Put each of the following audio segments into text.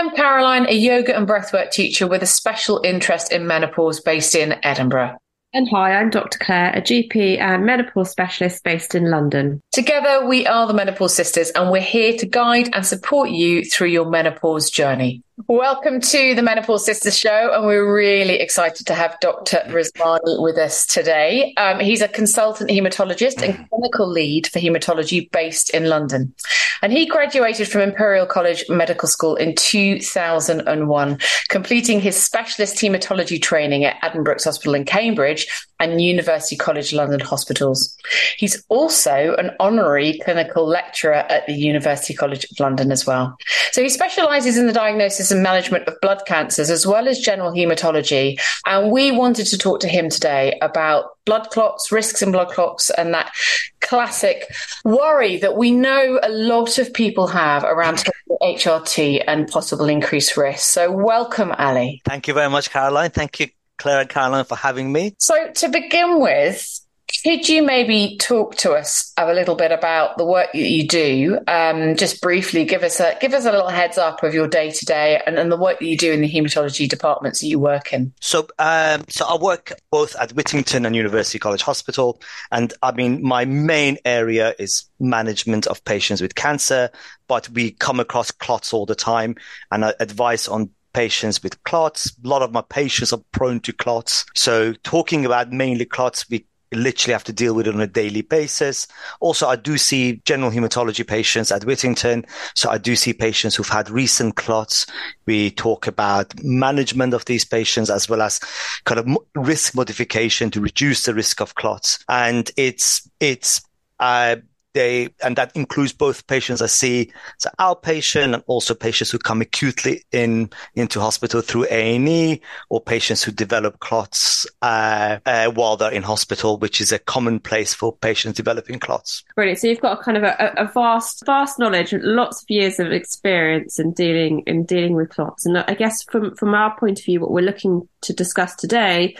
am Caroline, a yoga and breathwork teacher with a special interest in menopause based in Edinburgh. And hi, I'm Dr. Claire, a GP and menopause specialist based in London. Together, we are the Menopause Sisters, and we're here to guide and support you through your menopause journey. Welcome to the Menopause Sisters show, and we're really excited to have Dr. Rismani with us today. Um, he's a consultant hematologist and clinical lead for hematology based in London. And he graduated from Imperial College Medical School in 2001, completing his specialist hematology training at Addenbrooke's Hospital in Cambridge and University College London Hospitals. He's also an honorary clinical lecturer at the University College of London as well. So he specializes in the diagnosis and management of blood cancers as well as general hematology. And we wanted to talk to him today about blood clots, risks in blood clots, and that classic worry that we know a lot of people have around HRT and possible increased risk. So welcome, Ali. Thank you very much, Caroline. Thank you Claire and Caroline, for having me. So, to begin with, could you maybe talk to us a little bit about the work that you do? Um, just briefly, give us a give us a little heads up of your day to day and the work that you do in the hematology departments that you work in. So, um, so I work both at Whittington and University College Hospital, and I mean my main area is management of patients with cancer, but we come across clots all the time, and I advise on patients with clots. A lot of my patients are prone to clots. So talking about mainly clots, we literally have to deal with it on a daily basis. Also, I do see general hematology patients at Whittington. So I do see patients who've had recent clots. We talk about management of these patients as well as kind of risk modification to reduce the risk of clots. And it's, it's, uh, they and that includes both patients I see as outpatient and also patients who come acutely in into hospital through A and E or patients who develop clots uh, uh, while they're in hospital, which is a common place for patients developing clots. Brilliant. So you've got a kind of a, a vast vast knowledge, lots of years of experience in dealing in dealing with clots. And I guess from from our point of view, what we're looking to discuss today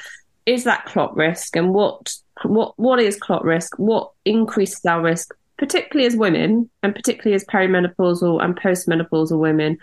is that clot risk and what what what is clot risk? What increases our risk? Particularly as women and particularly as perimenopausal and postmenopausal women,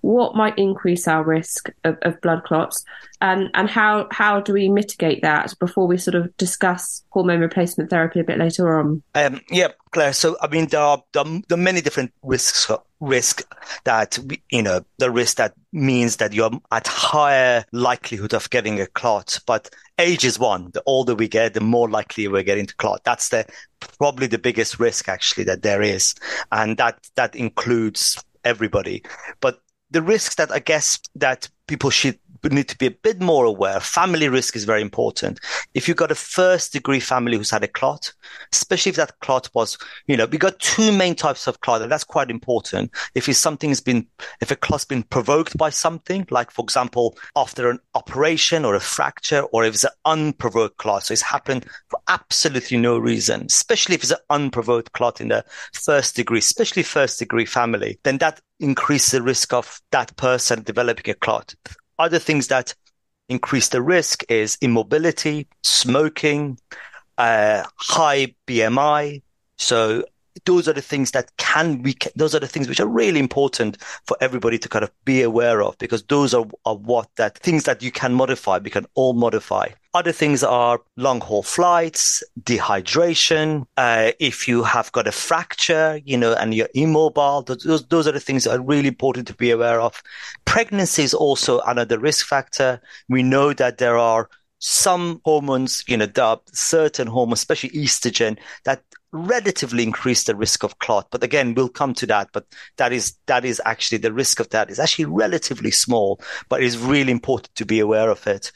what might increase our risk of, of, blood clots and and how how do we mitigate that before we sort of discuss hormone replacement therapy a bit later on um, yeah claire so i mean there are, there are, many different risks risk that you know the risk that means that you're at higher likelihood of getting a clot but age is one the older we get the more likely we're getting to clot that's the probably the biggest risk actually that there is. And that, that includes everybody. But the risks that I guess that people should need to be a bit more aware. Family risk is very important. If you've got a first degree family who's had a clot, especially if that clot was, you know, we got two main types of clot, and that's quite important. If something's been, if a clot's been provoked by something, like for example, after an operation or a fracture, or if it's an unprovoked clot, so it's happened for absolutely no reason, especially if it's an unprovoked clot in the first degree, especially first degree family, then that increases the risk of that person developing a clot other things that increase the risk is immobility, smoking, uh, high BMI. So those are the things that can be, those are the things which are really important for everybody to kind of be aware of because those are, are what that things that you can modify, we can all modify. Other things are long haul flights, dehydration. Uh, if you have got a fracture, you know, and you're immobile, those, those are the things that are really important to be aware of. Pregnancy is also another risk factor. We know that there are some hormones, you know, there are certain hormones, especially estrogen, that relatively increase the risk of clot. But again, we'll come to that. But that is that is actually the risk of that is actually relatively small, but it's really important to be aware of it.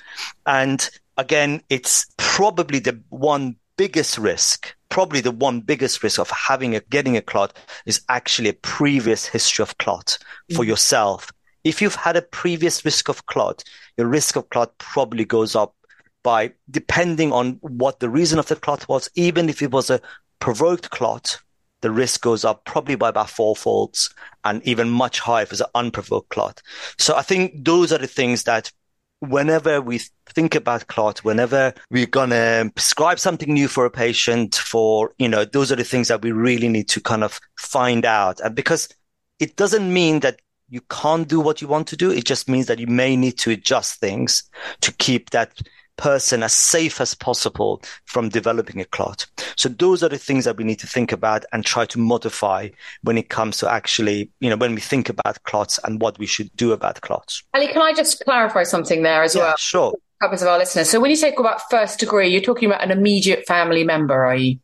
And again, it's probably the one biggest risk. Probably the one biggest risk of having a getting a clot is actually a previous history of clot for mm. yourself. If you've had a previous risk of clot, your risk of clot probably goes up by depending on what the reason of the clot was, even if it was a provoked clot, the risk goes up probably by about four folds and even much higher if it's an unprovoked clot. So I think those are the things that whenever we think about clot, whenever we're going to prescribe something new for a patient for, you know, those are the things that we really need to kind of find out. And because it doesn't mean that you can't do what you want to do. It just means that you may need to adjust things to keep that person as safe as possible from developing a clot. So those are the things that we need to think about and try to modify when it comes to actually, you know, when we think about clots and what we should do about clots. Ali, can I just clarify something there as yeah, well? Sure. Of our listeners. So when you talk about first degree, you're talking about an immediate family member, are you?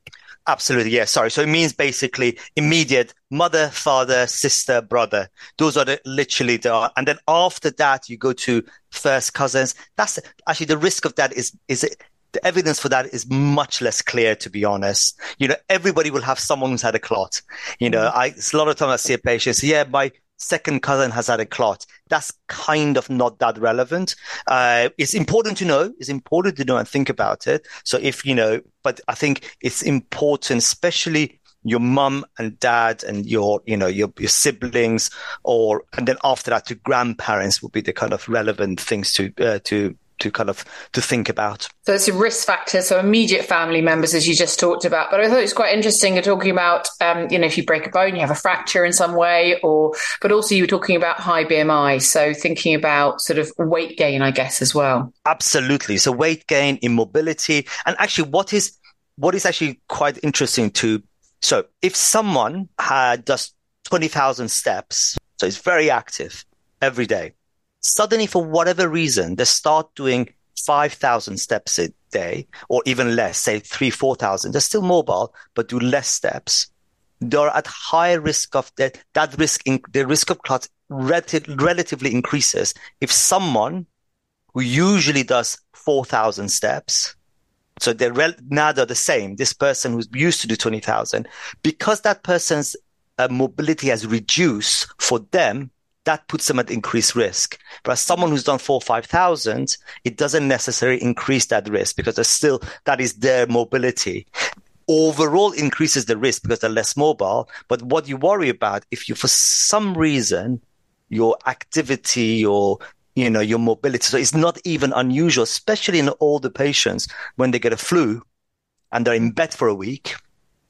Absolutely, yeah. Sorry. So it means basically immediate mother, father, sister, brother. Those are the, literally the, and then after that, you go to first cousins. That's actually the risk of that is, is it, the evidence for that is much less clear, to be honest. You know, everybody will have someone who's had a clot. You know, mm-hmm. I, a lot of times I see a patient say, yeah, my second cousin has had a clot. That's kind of not that relevant. Uh, it's important to know. It's important to know and think about it. So if, you know, but I think it's important, especially your mum and dad and your, you know, your, your siblings or, and then after that to grandparents will be the kind of relevant things to, uh, to, to kind of to think about. So it's a risk factor. So immediate family members, as you just talked about. But I thought it was quite interesting. You're talking about, um, you know, if you break a bone, you have a fracture in some way, or but also you were talking about high BMI. So thinking about sort of weight gain, I guess, as well. Absolutely. So weight gain, immobility, and actually, what is what is actually quite interesting to so if someone had does twenty thousand steps, so it's very active every day suddenly for whatever reason they start doing 5,000 steps a day or even less, say three, 4,000. They're still mobile, but do less steps. They're at higher risk of that. That risk, in, the risk of clots relative, relatively increases if someone who usually does 4,000 steps so they're rel- now they're the same. This person who's used to do 20,000, because that person's uh, mobility has reduced for them, that puts them at increased risk. But as someone who's done four or 5,000, it doesn't necessarily increase that risk because there's still, that is their mobility. Overall increases the risk because they're less mobile. But what you worry about, if you, for some reason, your activity, your you know, your mobility. So it's not even unusual, especially in older patients when they get a flu and they're in bed for a week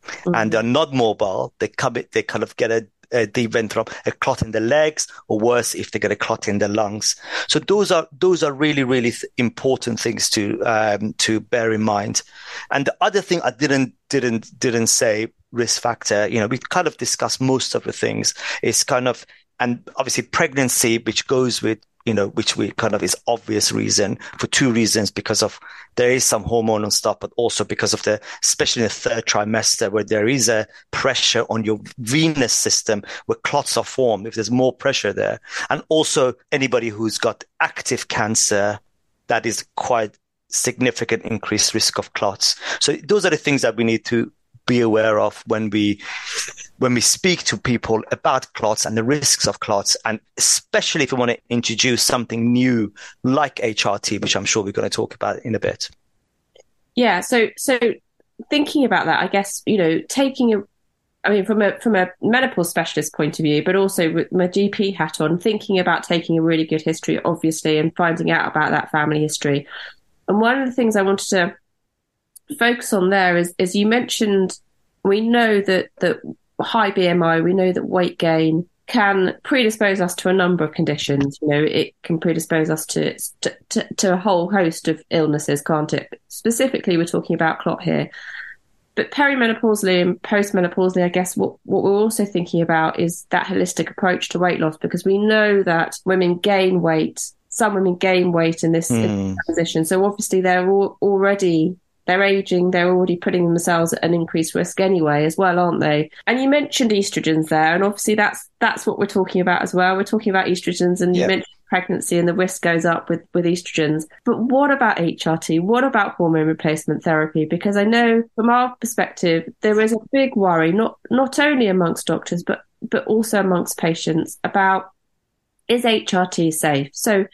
mm-hmm. and they're not mobile. They come, they kind of get a a deep thrombus, a clot in the legs, or worse, if they get a clot in the lungs. So those are those are really really th- important things to um, to bear in mind. And the other thing I didn't didn't didn't say risk factor. You know, we kind of discussed most of the things. It's kind of and obviously pregnancy, which goes with you know, which we kind of is obvious reason for two reasons because of there is some hormonal stuff, but also because of the, especially in the third trimester where there is a pressure on your venous system where clots are formed. If there's more pressure there and also anybody who's got active cancer, that is quite significant increased risk of clots. So those are the things that we need to be aware of when we when we speak to people about clots and the risks of clots, and especially if we want to introduce something new like HRT, which I'm sure we're going to talk about in a bit. Yeah. So so thinking about that, I guess you know taking a I mean, from a from a menopause specialist point of view, but also with my GP hat on, thinking about taking a really good history, obviously, and finding out about that family history. And one of the things I wanted to focus on there is, as you mentioned, we know that that high BMI, we know that weight gain can predispose us to a number of conditions. You know, it can predispose us to, to, to a whole host of illnesses, can't it? Specifically, we're talking about clot here. But perimenopausally and postmenopausally, I guess what, what we're also thinking about is that holistic approach to weight loss because we know that women gain weight. Some women gain weight in this, mm. in this transition. So obviously they're already they're aging, they're already putting themselves at an increased risk anyway, as well, aren't they? And you mentioned estrogens there, and obviously that's that's what we're talking about as well. We're talking about estrogens, and you mentioned pregnancy and the risk goes up with, with estrogens. But what about HRT? What about hormone replacement therapy? Because I know from our perspective, there is a big worry, not not only amongst doctors, but but also amongst patients about is HRT safe? So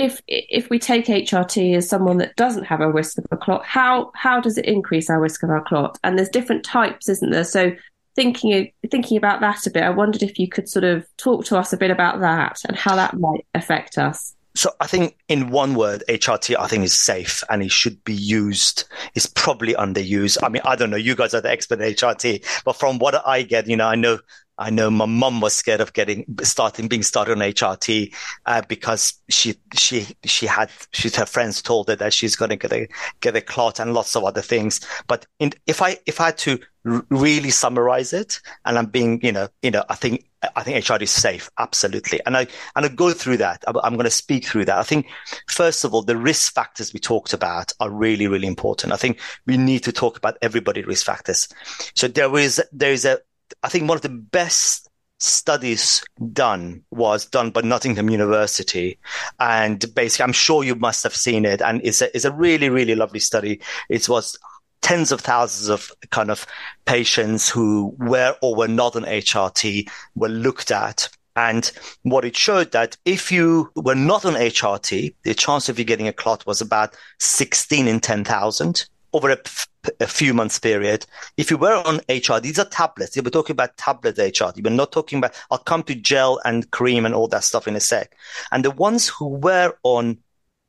if if we take HRT as someone that doesn't have a risk of a clot, how how does it increase our risk of our clot? And there's different types, isn't there? So thinking thinking about that a bit, I wondered if you could sort of talk to us a bit about that and how that might affect us. So I think in one word, HRT I think is safe and it should be used. It's probably underused. I mean, I don't know. You guys are the expert in HRT, but from what I get, you know, I know I know my mum was scared of getting starting being started on HRT uh, because she she she had she's her friends told her that she's going to get a get a clot and lots of other things. But in, if I if I had to r- really summarize it, and I'm being you know you know I think I think HRT is safe absolutely, and I and I go through that. I'm, I'm going to speak through that. I think first of all the risk factors we talked about are really really important. I think we need to talk about everybody risk factors. So there is there is a I think one of the best studies done was done by Nottingham University. And basically, I'm sure you must have seen it. And it's a, it's a really, really lovely study. It was tens of thousands of kind of patients who were or were not on HRT were looked at. And what it showed that if you were not on HRT, the chance of you getting a clot was about 16 in 10,000 over a, few months period. If you were on HR, these are tablets. We're talking about tablet HRT. You're not talking about, I'll come to gel and cream and all that stuff in a sec. And the ones who were on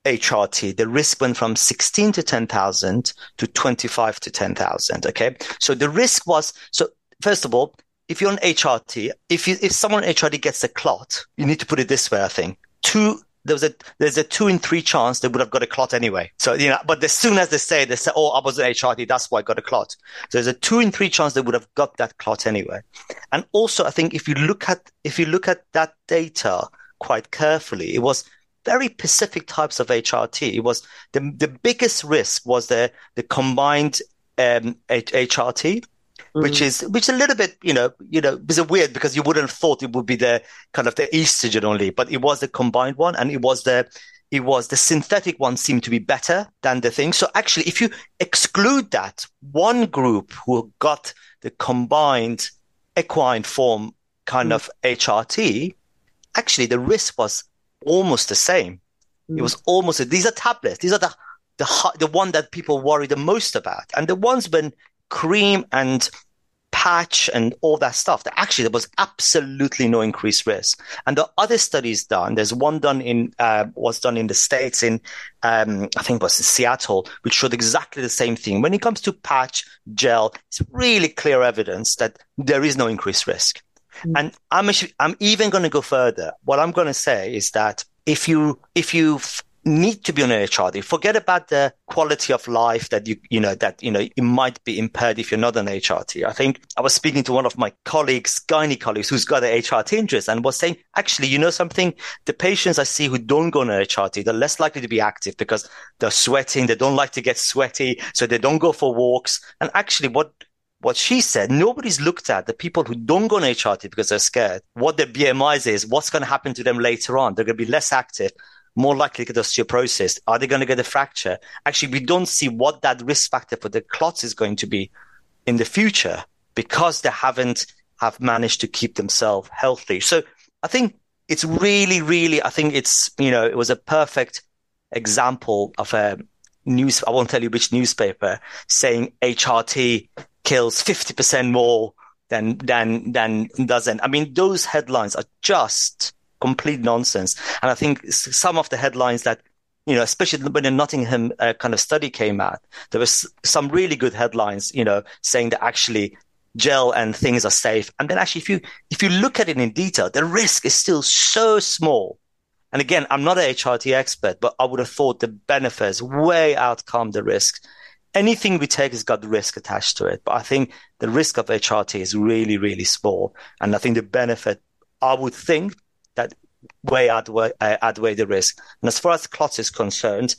HRT, the risk went from 16 to 10,000 to 25 to 10,000. Okay. So the risk was, so first of all, if you're on HRT, if you, if someone on HRT gets a clot, you need to put it this way, I think. Two there was a there's a two in three chance they would have got a clot anyway. So you know, but as soon as they say they say, "Oh, I was an HRT, that's why I got a clot," so there's a two in three chance they would have got that clot anyway. And also, I think if you look at if you look at that data quite carefully, it was very specific types of HRT. It was the the biggest risk was the the combined um, HRT mm. which is which is a little bit you know you know it's weird because you wouldn't have thought it would be the kind of the estrogen only, but it was the combined one, and it was the it was the synthetic one seemed to be better than the thing. So actually, if you exclude that one group who got the combined equine form kind mm. of HRT, actually the risk was almost the same. Mm. It was almost these are tablets. These are the the the one that people worry the most about, and the ones when cream and patch and all that stuff, that actually there was absolutely no increased risk. And the other studies done, there's one done in, uh, was done in the States in, um, I think it was in Seattle, which showed exactly the same thing. When it comes to patch, gel, it's really clear evidence that there is no increased risk. Mm-hmm. And I'm, I'm even going to go further. What I'm going to say is that if you, if you need to be on HRT. Forget about the quality of life that you, you know, that, you know, it might be impaired if you're not on HRT. I think I was speaking to one of my colleagues, gynae colleagues, who's got an HRT interest and was saying, actually, you know something? The patients I see who don't go on HRT, they're less likely to be active because they're sweating. They don't like to get sweaty. So they don't go for walks. And actually what, what she said, nobody's looked at the people who don't go on HRT because they're scared, what their BMIs is, what's going to happen to them later on. They're going to be less active more likely to get osteoporosis? Are they going to get a fracture? Actually, we don't see what that risk factor for the clots is going to be in the future because they haven't have managed to keep themselves healthy. So I think it's really, really, I think it's, you know, it was a perfect example of a news. I won't tell you which newspaper saying HRT kills 50% more than, than, than doesn't. I mean, those headlines are just complete nonsense. And I think some of the headlines that you know, especially when the Nottingham uh, kind of study came out, there was some really good headlines, you know, saying that actually gel and things are safe. And then actually, if you if you look at it in detail, the risk is still so small. And again, I'm not an HRT expert, but I would have thought the benefits way outcome the risk. Anything we take has got risk attached to it, but I think the risk of HRT is really, really small. And I think the benefit, I would think, that way outweigh, uh, outweigh the risk. And as far as clots is concerned,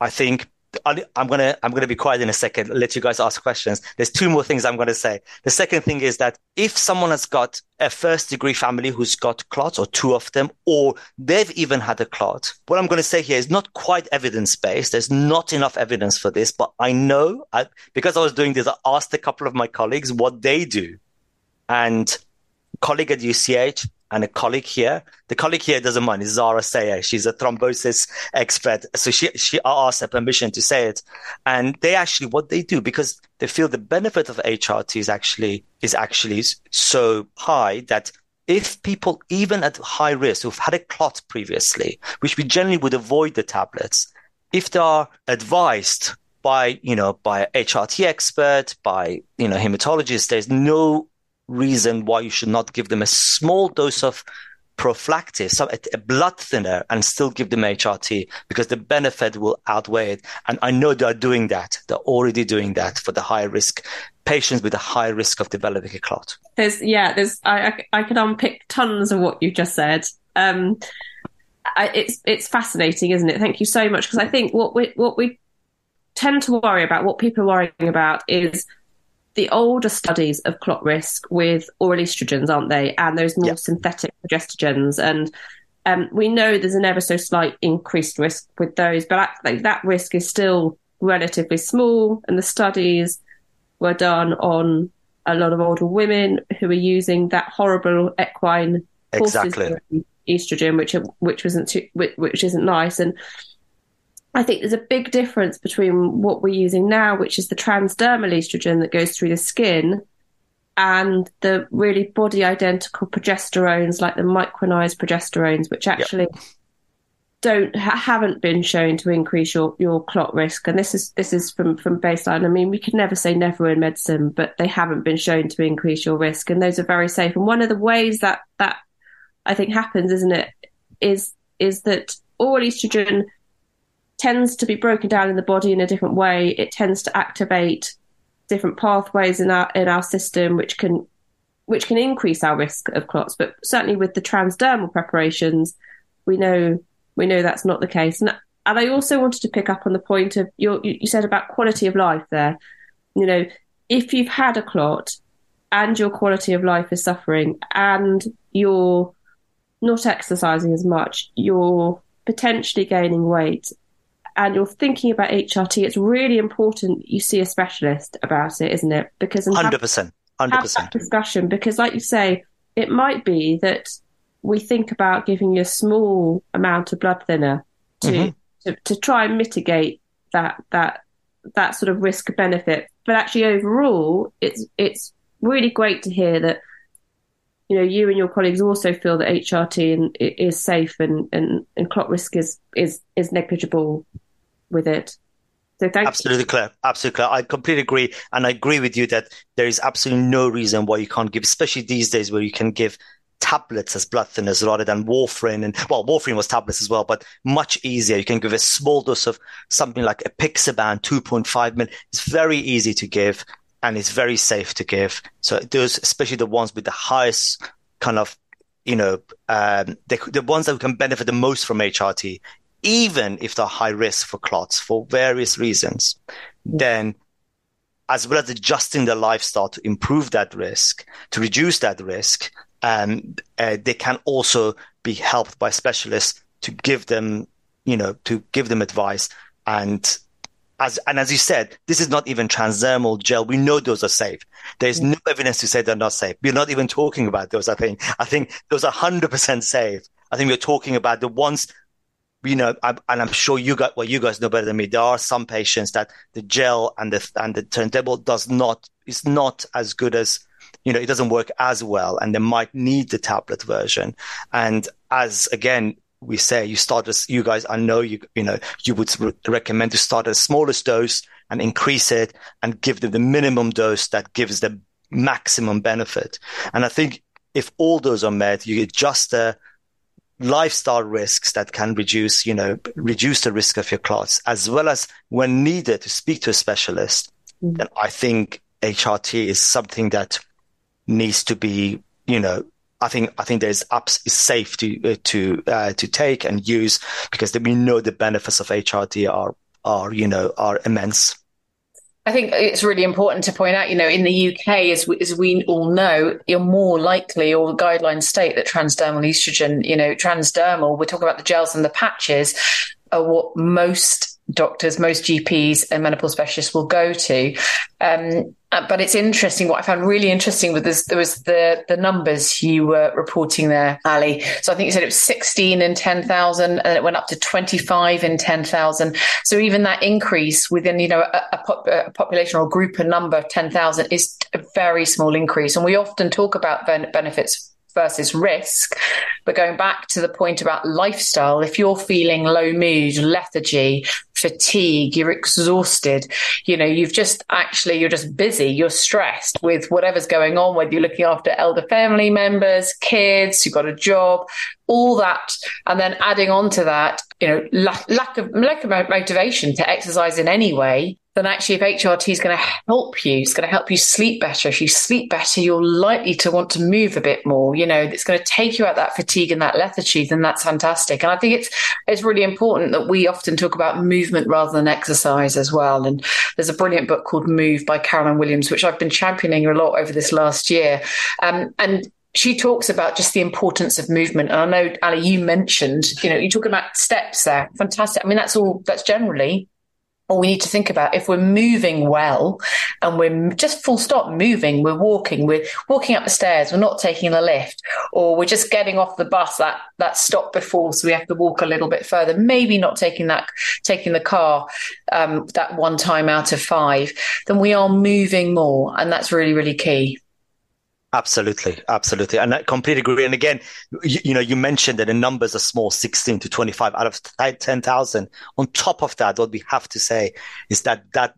I think I'm gonna I'm gonna be quiet in a second. Let you guys ask questions. There's two more things I'm gonna say. The second thing is that if someone has got a first degree family who's got clots, or two of them, or they've even had a clot, what I'm gonna say here is not quite evidence based. There's not enough evidence for this, but I know I, because I was doing this. I asked a couple of my colleagues what they do, and colleague at UCH and a colleague here. The colleague here doesn't mind. It's Zara Sayer. She's a thrombosis expert. So she, she asked her permission to say it. And they actually, what they do, because they feel the benefit of HRT is actually, is actually so high that if people, even at high risk, who've had a clot previously, which we generally would avoid the tablets, if they are advised by, you know, by HRT expert, by, you know, hematologist, there's no reason why you should not give them a small dose of prophylactic, some, a blood thinner, and still give them HRT because the benefit will outweigh it. And I know they are doing that. They're already doing that for the high risk patients with a high risk of developing a clot. There's, yeah, there's, I, I, I could unpick tons of what you just said. Um, I, it's, it's fascinating, isn't it? Thank you so much. Because I think what we, what we tend to worry about, what people are worrying about is the older studies of clot risk with oral estrogens, aren't they? And those more yep. synthetic progestogens. And um, we know there's an ever so slight increased risk with those, but actually that risk is still relatively small. And the studies were done on a lot of older women who were using that horrible equine exactly. estrogen, which which wasn't too, which, which isn't nice. And I think there's a big difference between what we're using now, which is the transdermal estrogen that goes through the skin, and the really body identical progesterones like the micronized progesterones, which actually yep. don't ha- haven't been shown to increase your, your clot risk. And this is this is from from baseline. I mean, we can never say never in medicine, but they haven't been shown to increase your risk, and those are very safe. And one of the ways that that I think happens, isn't it, is is that oral estrogen tends to be broken down in the body in a different way. It tends to activate different pathways in our in our system, which can which can increase our risk of clots. But certainly with the transdermal preparations, we know we know that's not the case. And and I also wanted to pick up on the point of your you said about quality of life there. You know, if you've had a clot and your quality of life is suffering and you're not exercising as much, you're potentially gaining weight and you're thinking about HRT, it's really important you see a specialist about it, isn't it? Because hundred percent, hundred percent discussion. Because, like you say, it might be that we think about giving you a small amount of blood thinner to mm-hmm. to, to try and mitigate that that that sort of risk benefit. But actually, overall, it's it's really great to hear that you know you and your colleagues also feel that HRT is safe and, and, and clot risk is is is negligible with it. So absolutely you. clear, absolutely clear. I completely agree, and I agree with you that there is absolutely no reason why you can't give, especially these days where you can give tablets as blood thinners rather than warfarin. And well, warfarin was tablets as well, but much easier. You can give a small dose of something like a apixaban, 2.5 mil. It's very easy to give and it's very safe to give. So those, especially the ones with the highest kind of, you know, um, the, the ones that can benefit the most from HRT, even if they're high risk for clots for various reasons, then as well as adjusting their lifestyle to improve that risk, to reduce that risk, um, uh, they can also be helped by specialists to give them, you know, to give them advice. And as, and as you said, this is not even transdermal gel. We know those are safe. There's mm. no evidence to say they're not safe. We're not even talking about those. I think, I think those are hundred percent safe. I think we're talking about the ones you know, I, and I'm sure you got well, you guys know better than me. There are some patients that the gel and the and the turntable does not is not as good as you know, it doesn't work as well, and they might need the tablet version. And as again, we say you start as you guys, I know you you know you would re- recommend to start at the smallest dose and increase it and give them the minimum dose that gives the maximum benefit. And I think if all those are met, you adjust the lifestyle risks that can reduce, you know, reduce the risk of your clots, as well as when needed to speak to a specialist, mm. then I think HRT is something that needs to be, you know, I think I think there's apps is safe to uh, to uh, to take and use because we know the benefits of HRT are are you know are immense. I think it's really important to point out, you know, in the UK, as we, as we all know, you're more likely, or the guidelines state that transdermal estrogen, you know, transdermal, we're talking about the gels and the patches, are what most doctors, most GPs and menopause specialists will go to. Um, uh, but it's interesting. What I found really interesting with this, there was the the numbers you were reporting there, Ali. So I think you said it was 16 in 10,000, and it went up to 25 in 10,000. So even that increase within, you know, a, a, pop, a population or group, a number of 10,000 is a very small increase. And we often talk about ben- benefits versus risk. But going back to the point about lifestyle, if you're feeling low mood, lethargy, fatigue, you're exhausted, you know, you've just actually, you're just busy, you're stressed with whatever's going on, whether you're looking after elder family members, kids, you've got a job, all that. And then adding on to that, you know, lack, lack of, lack of motivation to exercise in any way, then actually if HRT is going to help you, it's going to help you sleep better. If you sleep better, you're likely to want to move a bit more. You know, it's going to take you out that fatigue and that lethargy, then that's fantastic. And I think it's it's really important that we often talk about movement rather than exercise as well. And there's a brilliant book called Move by Caroline Williams, which I've been championing a lot over this last year. Um, and she talks about just the importance of movement. And I know, Ali, you mentioned, you know, you talk about steps there. Fantastic. I mean, that's all, that's generally all we need to think about. If we're moving well and we're just full stop moving, we're walking, we're walking up the stairs, we're not taking the lift, or we're just getting off the bus that, that stop before. So we have to walk a little bit further, maybe not taking that, taking the car, um, that one time out of five, then we are moving more. And that's really, really key. Absolutely, absolutely, and I completely agree. And again, you, you, know, you mentioned that the numbers are small, sixteen to twenty-five out of ten thousand. On top of that, what we have to say is that that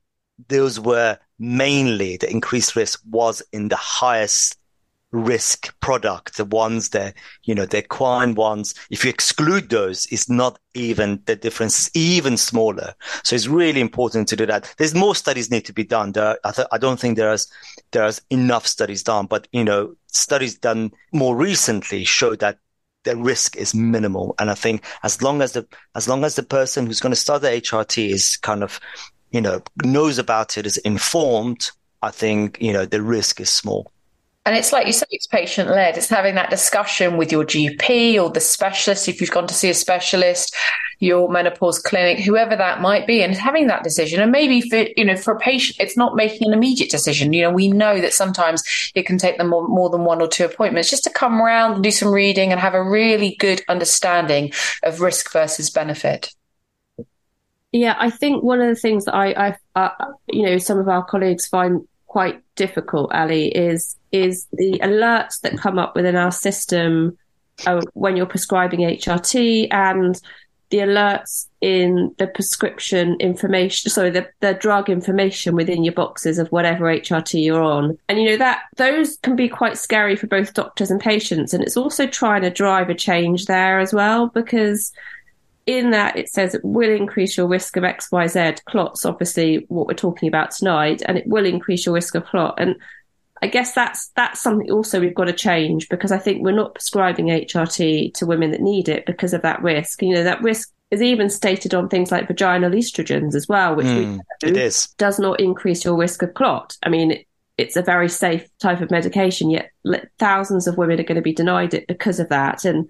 those were mainly the increased risk was in the highest risk product, the ones that, you know, the equine ones, if you exclude those, it's not even the difference even smaller. So it's really important to do that. There's more studies need to be done. There, I, th- I don't think there's, there's enough studies done, but, you know, studies done more recently show that the risk is minimal. And I think as long as the, as long as the person who's going to start the HRT is kind of, you know, knows about it, is informed, I think, you know, the risk is small. And it's like you say, it's patient led. It's having that discussion with your GP or the specialist, if you've gone to see a specialist, your menopause clinic, whoever that might be, and having that decision. And maybe for, you know, for a patient, it's not making an immediate decision. You know, we know that sometimes it can take them more, more than one or two appointments just to come around and do some reading and have a really good understanding of risk versus benefit. Yeah, I think one of the things that I, I uh, you know, some of our colleagues find quite difficult, Ali, is is the alerts that come up within our system uh, when you're prescribing HRT and the alerts in the prescription information, sorry, the, the drug information within your boxes of whatever HRT you're on. And you know that those can be quite scary for both doctors and patients. And it's also trying to drive a change there as well, because in that it says it will increase your risk of XYZ clots, obviously what we're talking about tonight, and it will increase your risk of clot. And I guess that's that's something also we've got to change because I think we're not prescribing HRT to women that need it because of that risk. You know, that risk is even stated on things like vaginal estrogens as well, which mm, it is. does not increase your risk of clot. I mean, it, it's a very safe type of medication, yet thousands of women are going to be denied it because of that. And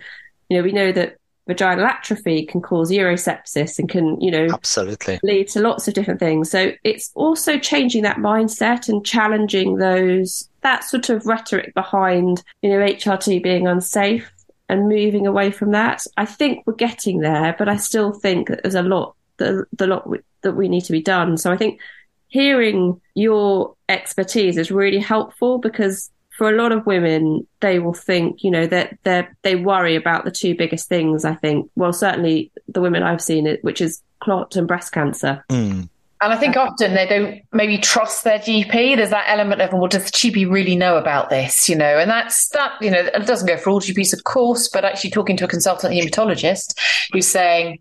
you know, we know that vaginal atrophy can cause urosepsis and can, you know, absolutely lead to lots of different things. So it's also changing that mindset and challenging those, that sort of rhetoric behind, you know, HRT being unsafe and moving away from that. I think we're getting there, but I still think that there's a lot, the, the lot that we need to be done. So I think hearing your expertise is really helpful because for a lot of women, they will think, you know, that they they worry about the two biggest things. I think, well, certainly the women I've seen it, which is clot and breast cancer. Mm. And I think often they don't maybe trust their GP. There's that element of, well, does the GP really know about this? You know, and that's that, you know, it doesn't go for all GPs, of course, but actually talking to a consultant hematologist who's saying,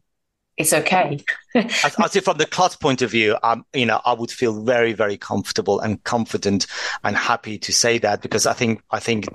it's okay. I, I from the clot point of view, um, you know, I would feel very, very comfortable and confident and happy to say that because I think, I think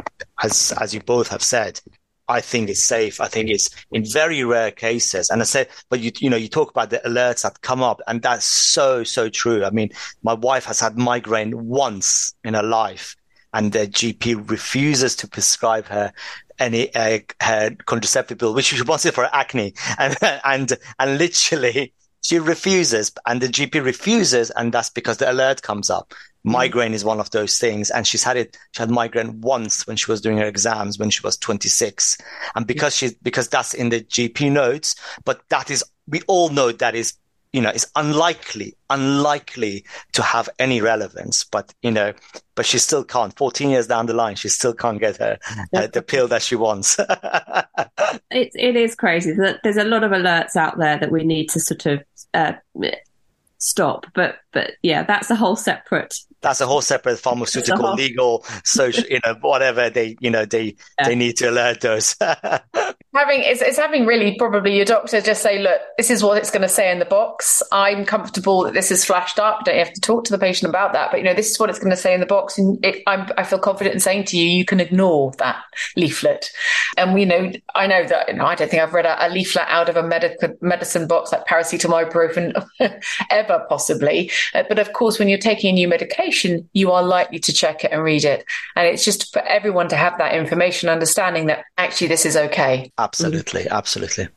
as, as you both have said, I think it's safe. I think it's in very rare cases. And I said, but you, you know, you talk about the alerts that come up and that's so, so true. I mean, my wife has had migraine once in her life and the GP refuses to prescribe her any uh, uh, contraceptive pill, which she wanted for acne, and and and literally she refuses, and the GP refuses, and that's because the alert comes up. Mm-hmm. Migraine is one of those things, and she's had it. She had migraine once when she was doing her exams when she was 26, and because she because that's in the GP notes, but that is we all know that is you know, is unlikely, unlikely to have any relevance. But, you know, but she still can't. 14 years down the line, she still can't get her uh, the pill that she wants. it, it is crazy. There's a lot of alerts out there that we need to sort of uh, stop. But, but yeah, that's a whole separate that's a whole separate pharmaceutical, whole... legal, social, you know, whatever they, you know, they yeah. they need to alert those. having it's, it's having really probably your doctor just say, look, this is what it's going to say in the box. I'm comfortable that this is flashed up. Don't have to talk to the patient about that, but you know, this is what it's going to say in the box, and it, i feel confident in saying to you, you can ignore that leaflet. And we know, I know that you know, I don't think I've read a, a leaflet out of a medical medicine box like paracetamol, ibuprofen ever possibly. Uh, but of course, when you're taking a new medication, you are likely to check it and read it, and it's just for everyone to have that information, understanding that actually this is okay. Absolutely, mm-hmm. absolutely.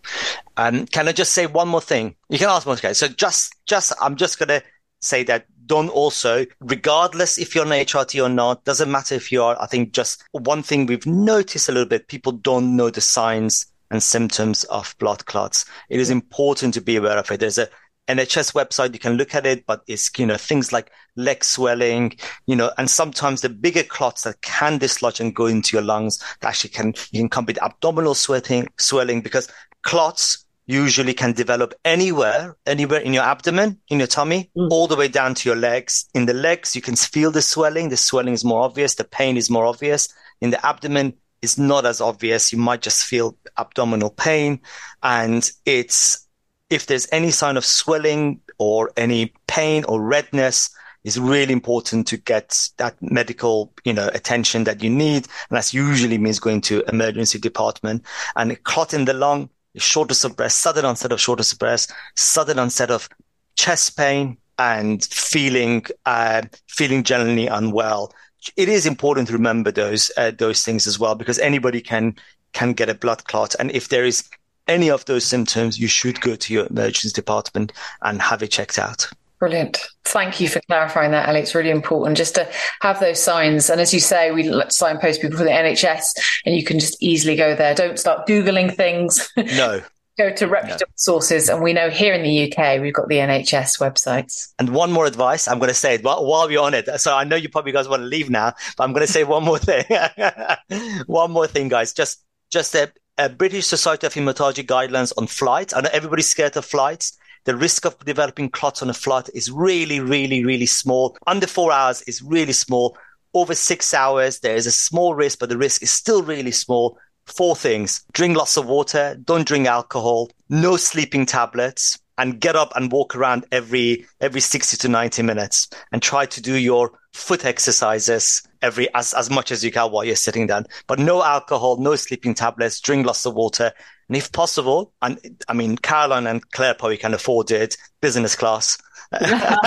Um, can I just say one more thing? You can ask more. Okay, so just, just, I'm just gonna say that don't also, regardless if you're an HRT or not, doesn't matter if you are. I think just one thing we've noticed a little bit: people don't know the signs and symptoms of blood clots. It is important to be aware of it. There's a NHS website, you can look at it, but it's, you know, things like leg swelling, you know, and sometimes the bigger clots that can dislodge and go into your lungs that actually can, you can come with abdominal sweating, swelling because clots usually can develop anywhere, anywhere in your abdomen, in your tummy, mm. all the way down to your legs. In the legs, you can feel the swelling. The swelling is more obvious. The pain is more obvious. In the abdomen, it's not as obvious. You might just feel abdominal pain and it's if there's any sign of swelling or any pain or redness, it's really important to get that medical, you know, attention that you need. And that usually means going to emergency department and clot in the lung, shortness of breath, sudden onset of shortness of breath, sudden onset of chest pain and feeling, uh, feeling generally unwell. It is important to remember those, uh, those things as well, because anybody can, can get a blood clot. And if there is any of those symptoms, you should go to your emergency department and have it checked out. Brilliant. Thank you for clarifying that, Ali. It's really important just to have those signs. And as you say, we signpost people for the NHS and you can just easily go there. Don't start Googling things. No. go to reputable no. sources. And we know here in the UK, we've got the NHS websites. And one more advice, I'm going to say it while, while we're on it. So I know you probably guys want to leave now, but I'm going to say one more thing. one more thing, guys. Just, just a, British Society of Hematology guidelines on flights. I know everybody's scared of flights. The risk of developing clots on a flight is really, really, really small. Under four hours is really small. Over six hours, there is a small risk, but the risk is still really small. Four things. Drink lots of water. Don't drink alcohol. No sleeping tablets and get up and walk around every, every 60 to 90 minutes and try to do your foot exercises every as, as much as you can while you're sitting down. But no alcohol, no sleeping tablets, drink lots of water. And if possible, and I mean, Caroline and Claire probably can afford it, business class. Definitely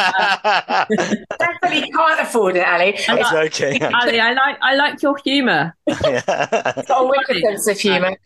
can't afford it, Ali. I'm joking. Ali, I like I like your humour. Yeah. Got a wicked sense of humour.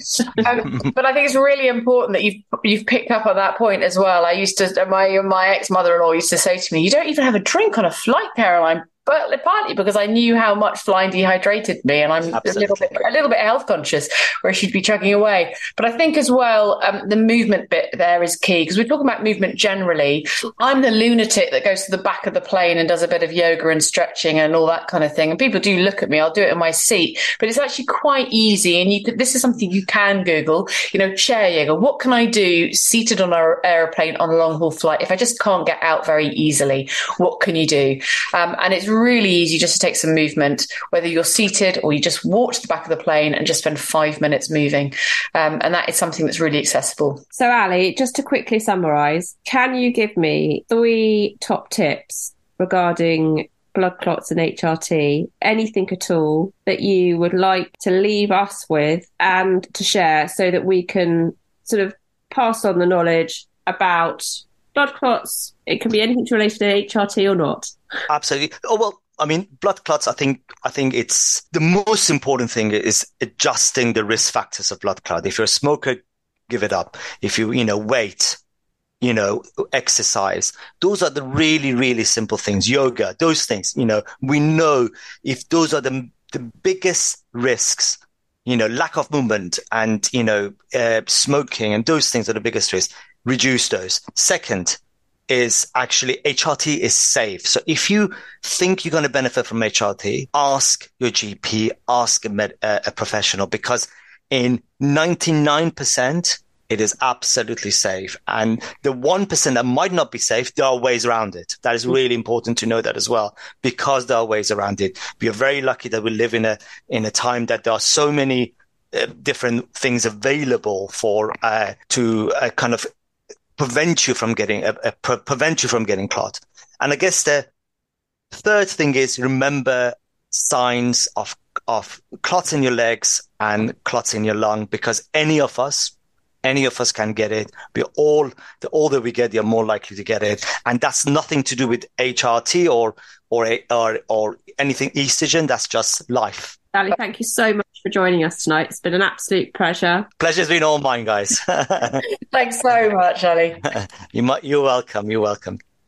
Um, but I think it's really important that you've you've picked up on that point as well. I used to my my ex mother in law used to say to me, "You don't even have a drink on a flight, Caroline." But partly because I knew how much flying dehydrated me, and I'm Absolutely. a little bit a little bit health conscious, where she'd be chugging away. But I think as well, um, the movement bit there is key because we're talking about movement generally. I'm the lunatic that goes to the back of the plane and does a bit of yoga and stretching and all that kind of thing. And people do look at me. I'll do it in my seat, but it's actually quite easy. And you could, this is something you can Google. You know, chair yoga. What can I do seated on an aeroplane on a long haul flight if I just can't get out very easily? What can you do? Um, and it's really easy just to take some movement, whether you're seated or you just walk to the back of the plane and just spend five minutes moving. Um, and that is something that's really accessible. So, Ali, just to quickly summarize, can you give me three top tips regarding blood clots and HRT, anything at all that you would like to leave us with and to share so that we can sort of pass on the knowledge about blood clots. It can be anything related to HRT or not. Absolutely. Oh well, I mean, blood clots. I think I think it's the most important thing is adjusting the risk factors of blood clot. If you're a smoker, give it up. If you you know wait, you know exercise. Those are the really really simple things. Yoga, those things. You know, we know if those are the the biggest risks. You know, lack of movement and you know uh, smoking and those things are the biggest risks reduce those. Second, is actually HRT is safe. So if you think you're going to benefit from HRT, ask your GP, ask a, med, uh, a professional because in 99%, it is absolutely safe. And the 1% that might not be safe, there are ways around it. That is really important to know that as well, because there are ways around it. We are very lucky that we live in a, in a time that there are so many uh, different things available for, uh, to uh, kind of prevent you from getting, uh, uh, pre- prevent you from getting clot. And I guess the third thing is remember signs of of clots in your legs and clots in your lung because any of us any of us can get it. We all, the older we get, the more likely to get it. And that's nothing to do with HRT or, or, or, or anything estrogen. That's just life. Ali, thank you so much for joining us tonight. It's been an absolute pleasure. Pleasure's been all mine, guys. Thanks so much, Ali. you you're welcome. You're welcome.